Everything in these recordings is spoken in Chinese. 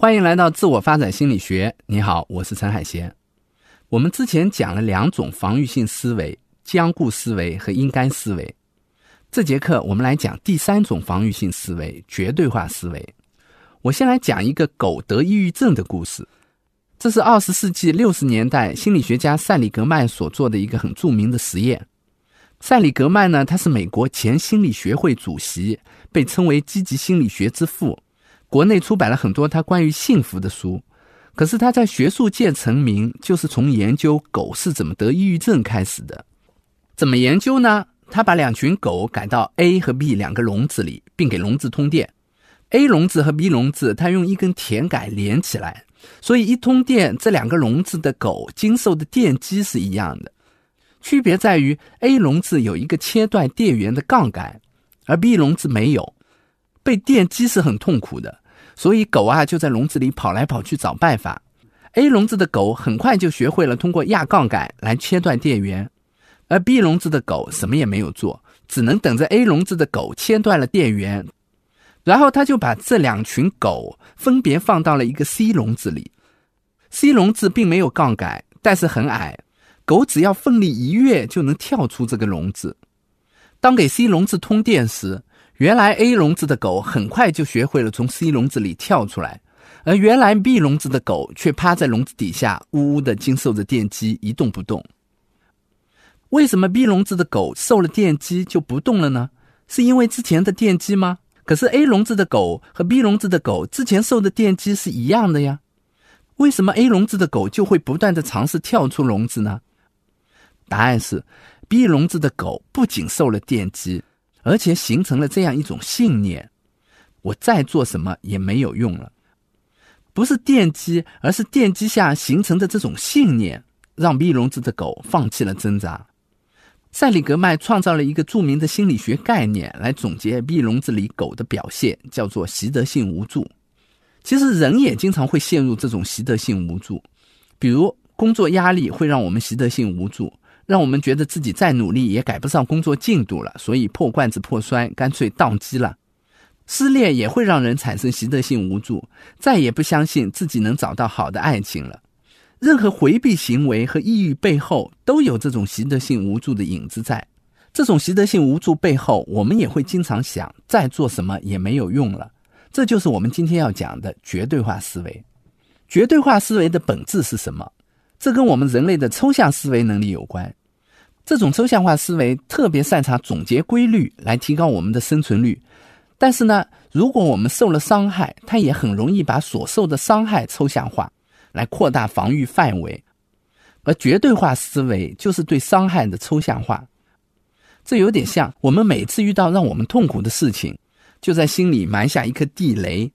欢迎来到自我发展心理学。你好，我是陈海贤。我们之前讲了两种防御性思维：僵固思维和应该思维。这节课我们来讲第三种防御性思维——绝对化思维。我先来讲一个狗得抑郁症的故事。这是二十世纪六十年代心理学家塞里格曼所做的一个很著名的实验。塞里格曼呢，他是美国前心理学会主席，被称为积极心理学之父。国内出版了很多他关于幸福的书，可是他在学术界成名就是从研究狗是怎么得抑郁症开始的。怎么研究呢？他把两群狗改到 A 和 B 两个笼子里，并给笼子通电。A 笼子和 B 笼子他用一根铁杆连起来，所以一通电，这两个笼子的狗经受的电击是一样的。区别在于 A 笼子有一个切断电源的杠杆，而 B 笼子没有。被电击是很痛苦的，所以狗啊就在笼子里跑来跑去找办法。A 笼子的狗很快就学会了通过压杠杆来切断电源，而 B 笼子的狗什么也没有做，只能等着 A 笼子的狗切断了电源，然后他就把这两群狗分别放到了一个 C 笼子里。C 笼子并没有杠杆，但是很矮，狗只要奋力一跃就能跳出这个笼子。当给 C 笼子通电时，原来 A 笼子的狗很快就学会了从 C 笼子里跳出来，而原来 B 笼子的狗却趴在笼子底下，呜呜的经受着电击，一动不动。为什么 B 笼子的狗受了电击就不动了呢？是因为之前的电击吗？可是 A 笼子的狗和 B 笼子的狗之前受的电击是一样的呀，为什么 A 笼子的狗就会不断的尝试跳出笼子呢？答案是，B 笼子的狗不仅受了电击。而且形成了这样一种信念：我再做什么也没有用了。不是电击，而是电击下形成的这种信念，让密笼子的狗放弃了挣扎。塞里格曼创造了一个著名的心理学概念来总结密笼子里狗的表现，叫做习得性无助。其实人也经常会陷入这种习得性无助，比如工作压力会让我们习得性无助。让我们觉得自己再努力也赶不上工作进度了，所以破罐子破摔，干脆宕机了。失恋也会让人产生习得性无助，再也不相信自己能找到好的爱情了。任何回避行为和抑郁背后都有这种习得性无助的影子在。这种习得性无助背后，我们也会经常想，再做什么也没有用了。这就是我们今天要讲的绝对化思维。绝对化思维的本质是什么？这跟我们人类的抽象思维能力有关。这种抽象化思维特别擅长总结规律来提高我们的生存率，但是呢，如果我们受了伤害，它也很容易把所受的伤害抽象化，来扩大防御范围。而绝对化思维就是对伤害的抽象化。这有点像我们每次遇到让我们痛苦的事情，就在心里埋下一颗地雷，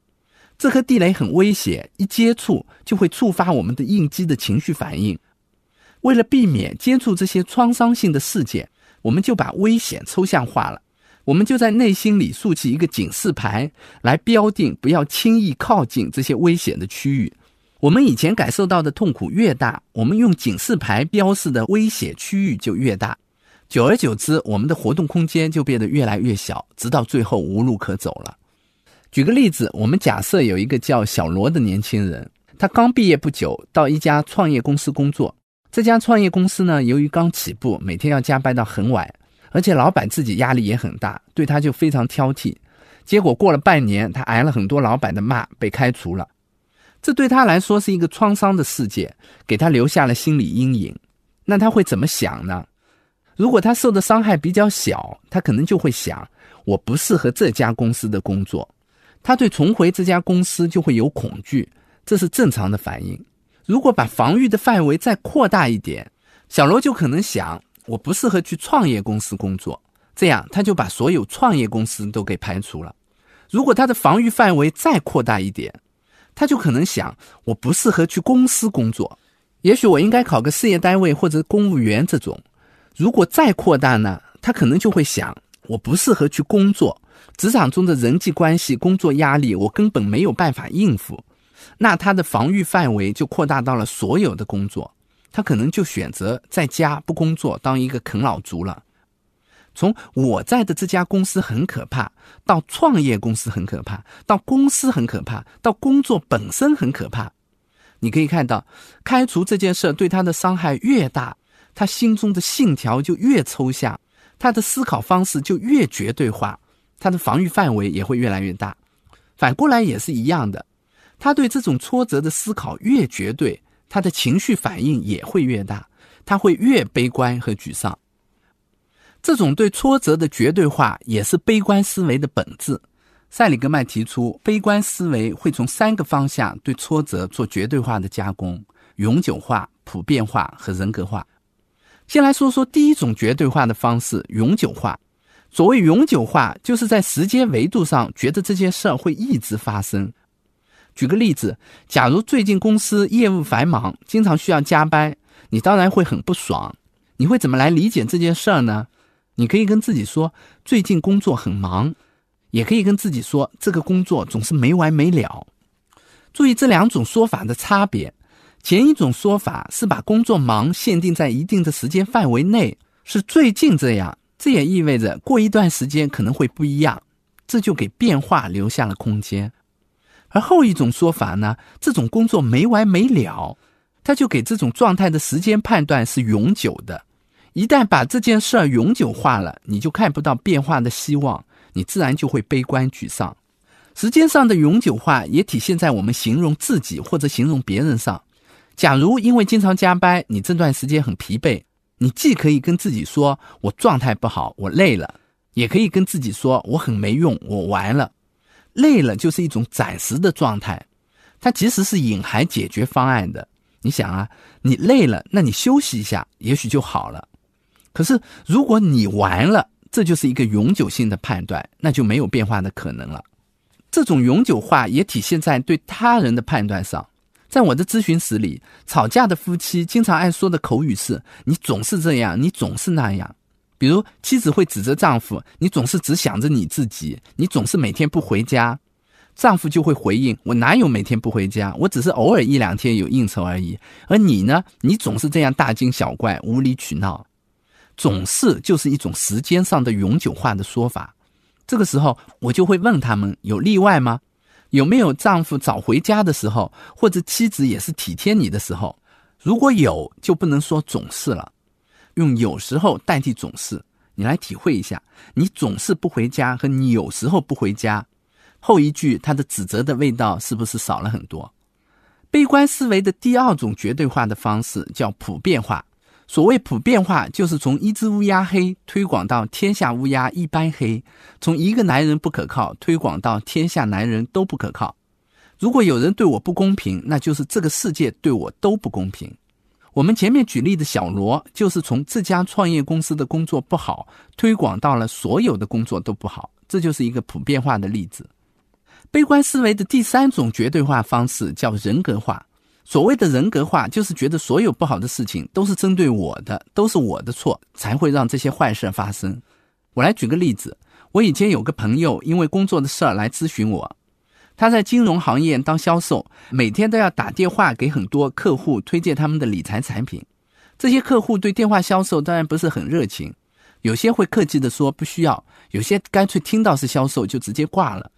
这颗地雷很危险，一接触就会触发我们的应激的情绪反应。为了避免接触这些创伤性的事件，我们就把危险抽象化了。我们就在内心里竖起一个警示牌，来标定不要轻易靠近这些危险的区域。我们以前感受到的痛苦越大，我们用警示牌标示的危险区域就越大。久而久之，我们的活动空间就变得越来越小，直到最后无路可走了。举个例子，我们假设有一个叫小罗的年轻人，他刚毕业不久，到一家创业公司工作。这家创业公司呢，由于刚起步，每天要加班到很晚，而且老板自己压力也很大，对他就非常挑剔。结果过了半年，他挨了很多老板的骂，被开除了。这对他来说是一个创伤的世界，给他留下了心理阴影。那他会怎么想呢？如果他受的伤害比较小，他可能就会想：我不适合这家公司的工作。他对重回这家公司就会有恐惧，这是正常的反应。如果把防御的范围再扩大一点，小罗就可能想：我不适合去创业公司工作，这样他就把所有创业公司都给排除了。如果他的防御范围再扩大一点，他就可能想：我不适合去公司工作，也许我应该考个事业单位或者公务员这种。如果再扩大呢，他可能就会想：我不适合去工作，职场中的人际关系、工作压力，我根本没有办法应付。那他的防御范围就扩大到了所有的工作，他可能就选择在家不工作，当一个啃老族了。从我在的这家公司很可怕，到创业公司很可怕，到公司很可怕，到工作本身很可怕。你可以看到，开除这件事对他的伤害越大，他心中的信条就越抽象，他的思考方式就越绝对化，他的防御范围也会越来越大。反过来也是一样的，他对这种挫折的思考越绝对，他的情绪反应也会越大，他会越悲观和沮丧。这种对挫折的绝对化，也是悲观思维的本质。塞里格曼提出，悲观思维会从三个方向对挫折做绝对化的加工：永久化、普遍化和人格化。先来说说第一种绝对化的方式——永久化。所谓永久化，就是在时间维度上觉得这件事儿会一直发生。举个例子，假如最近公司业务繁忙，经常需要加班，你当然会很不爽。你会怎么来理解这件事儿呢？你可以跟自己说，最近工作很忙，也可以跟自己说，这个工作总是没完没了。注意这两种说法的差别。前一种说法是把工作忙限定在一定的时间范围内，是最近这样，这也意味着过一段时间可能会不一样，这就给变化留下了空间。而后一种说法呢，这种工作没完没了，他就给这种状态的时间判断是永久的。一旦把这件事儿永久化了，你就看不到变化的希望，你自然就会悲观沮丧。时间上的永久化也体现在我们形容自己或者形容别人上。假如因为经常加班，你这段时间很疲惫，你既可以跟自己说“我状态不好，我累了”，也可以跟自己说“我很没用，我完了”。累了就是一种暂时的状态，它其实是隐含解决方案的。你想啊，你累了，那你休息一下，也许就好了。可是，如果你完了，这就是一个永久性的判断，那就没有变化的可能了。这种永久化也体现在对他人的判断上。在我的咨询室里，吵架的夫妻经常爱说的口语是：“你总是这样，你总是那样。”比如，妻子会指责丈夫：“你总是只想着你自己，你总是每天不回家。”丈夫就会回应：“我哪有每天不回家？我只是偶尔一两天有应酬而已。而你呢？你总是这样大惊小怪、无理取闹。”总是就是一种时间上的永久化的说法。这个时候，我就会问他们：有例外吗？有没有丈夫早回家的时候，或者妻子也是体贴你的时候？如果有，就不能说总是了，用有时候代替总是。你来体会一下，你总是不回家和你有时候不回家，后一句他的指责的味道是不是少了很多？悲观思维的第二种绝对化的方式叫普遍化。所谓普遍化，就是从一只乌鸦黑推广到天下乌鸦一般黑，从一个男人不可靠推广到天下男人都不可靠。如果有人对我不公平，那就是这个世界对我都不公平。我们前面举例的小罗，就是从这家创业公司的工作不好推广到了所有的工作都不好，这就是一个普遍化的例子。悲观思维的第三种绝对化方式叫人格化。所谓的人格化，就是觉得所有不好的事情都是针对我的，都是我的错，才会让这些坏事发生。我来举个例子，我以前有个朋友，因为工作的事儿来咨询我，他在金融行业当销售，每天都要打电话给很多客户推荐他们的理财产品。这些客户对电话销售当然不是很热情，有些会客气的说不需要，有些干脆听到是销售就直接挂了。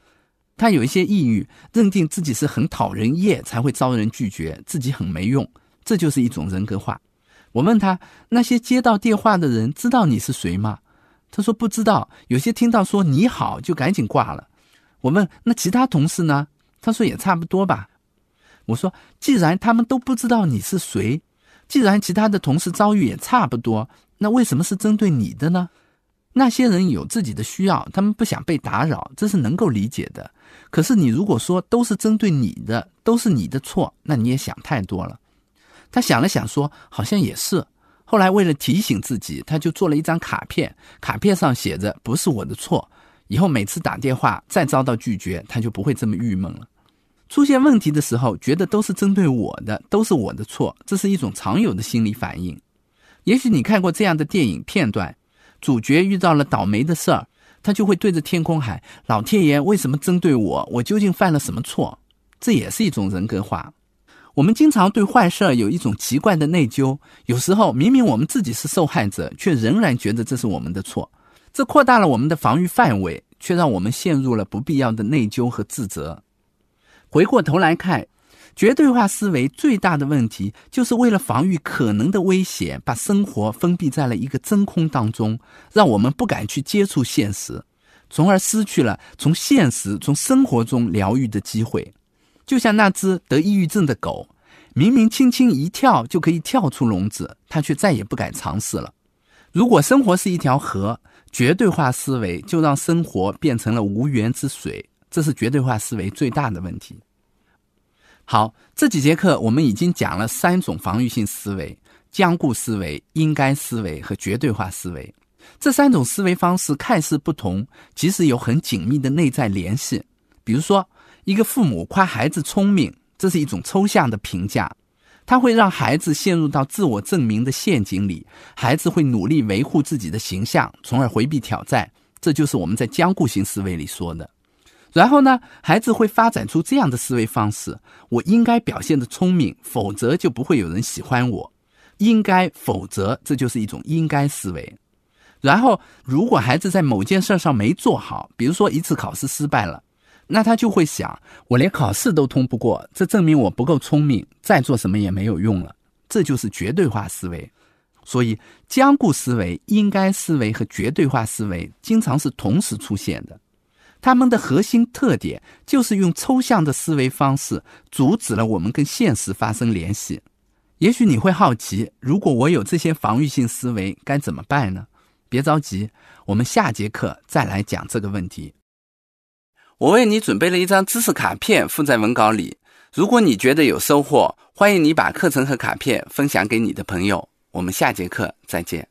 他有一些抑郁，认定自己是很讨人厌才会遭人拒绝，自己很没用，这就是一种人格化。我问他，那些接到电话的人知道你是谁吗？他说不知道，有些听到说你好就赶紧挂了。我问那其他同事呢？他说也差不多吧。我说既然他们都不知道你是谁，既然其他的同事遭遇也差不多，那为什么是针对你的呢？那些人有自己的需要，他们不想被打扰，这是能够理解的。可是你如果说都是针对你的，都是你的错，那你也想太多了。他想了想说，好像也是。后来为了提醒自己，他就做了一张卡片，卡片上写着“不是我的错”。以后每次打电话再遭到拒绝，他就不会这么郁闷了。出现问题的时候，觉得都是针对我的，都是我的错，这是一种常有的心理反应。也许你看过这样的电影片段。主角遇到了倒霉的事儿，他就会对着天空喊：“老天爷，为什么针对我？我究竟犯了什么错？”这也是一种人格化。我们经常对坏事儿有一种奇怪的内疚，有时候明明我们自己是受害者，却仍然觉得这是我们的错。这扩大了我们的防御范围，却让我们陷入了不必要的内疚和自责。回过头来看，绝对化思维最大的问题，就是为了防御可能的危险，把生活封闭在了一个真空当中，让我们不敢去接触现实，从而失去了从现实、从生活中疗愈的机会。就像那只得抑郁症的狗，明明轻轻一跳就可以跳出笼子，它却再也不敢尝试了。如果生活是一条河，绝对化思维就让生活变成了无源之水，这是绝对化思维最大的问题。好，这几节课我们已经讲了三种防御性思维：僵固思维、应该思维和绝对化思维。这三种思维方式看似不同，其实有很紧密的内在联系。比如说，一个父母夸孩子聪明，这是一种抽象的评价。他会让孩子陷入到自我证明的陷阱里，孩子会努力维护自己的形象，从而回避挑战。这就是我们在僵固型思维里说的。然后呢，孩子会发展出这样的思维方式：我应该表现的聪明，否则就不会有人喜欢我。应该，否则这就是一种应该思维。然后，如果孩子在某件事上没做好，比如说一次考试失败了。那他就会想，我连考试都通不过，这证明我不够聪明，再做什么也没有用了。这就是绝对化思维。所以，僵固思维、应该思维和绝对化思维经常是同时出现的。他们的核心特点就是用抽象的思维方式阻止了我们跟现实发生联系。也许你会好奇，如果我有这些防御性思维，该怎么办呢？别着急，我们下节课再来讲这个问题。我为你准备了一张知识卡片，附在文稿里。如果你觉得有收获，欢迎你把课程和卡片分享给你的朋友。我们下节课再见。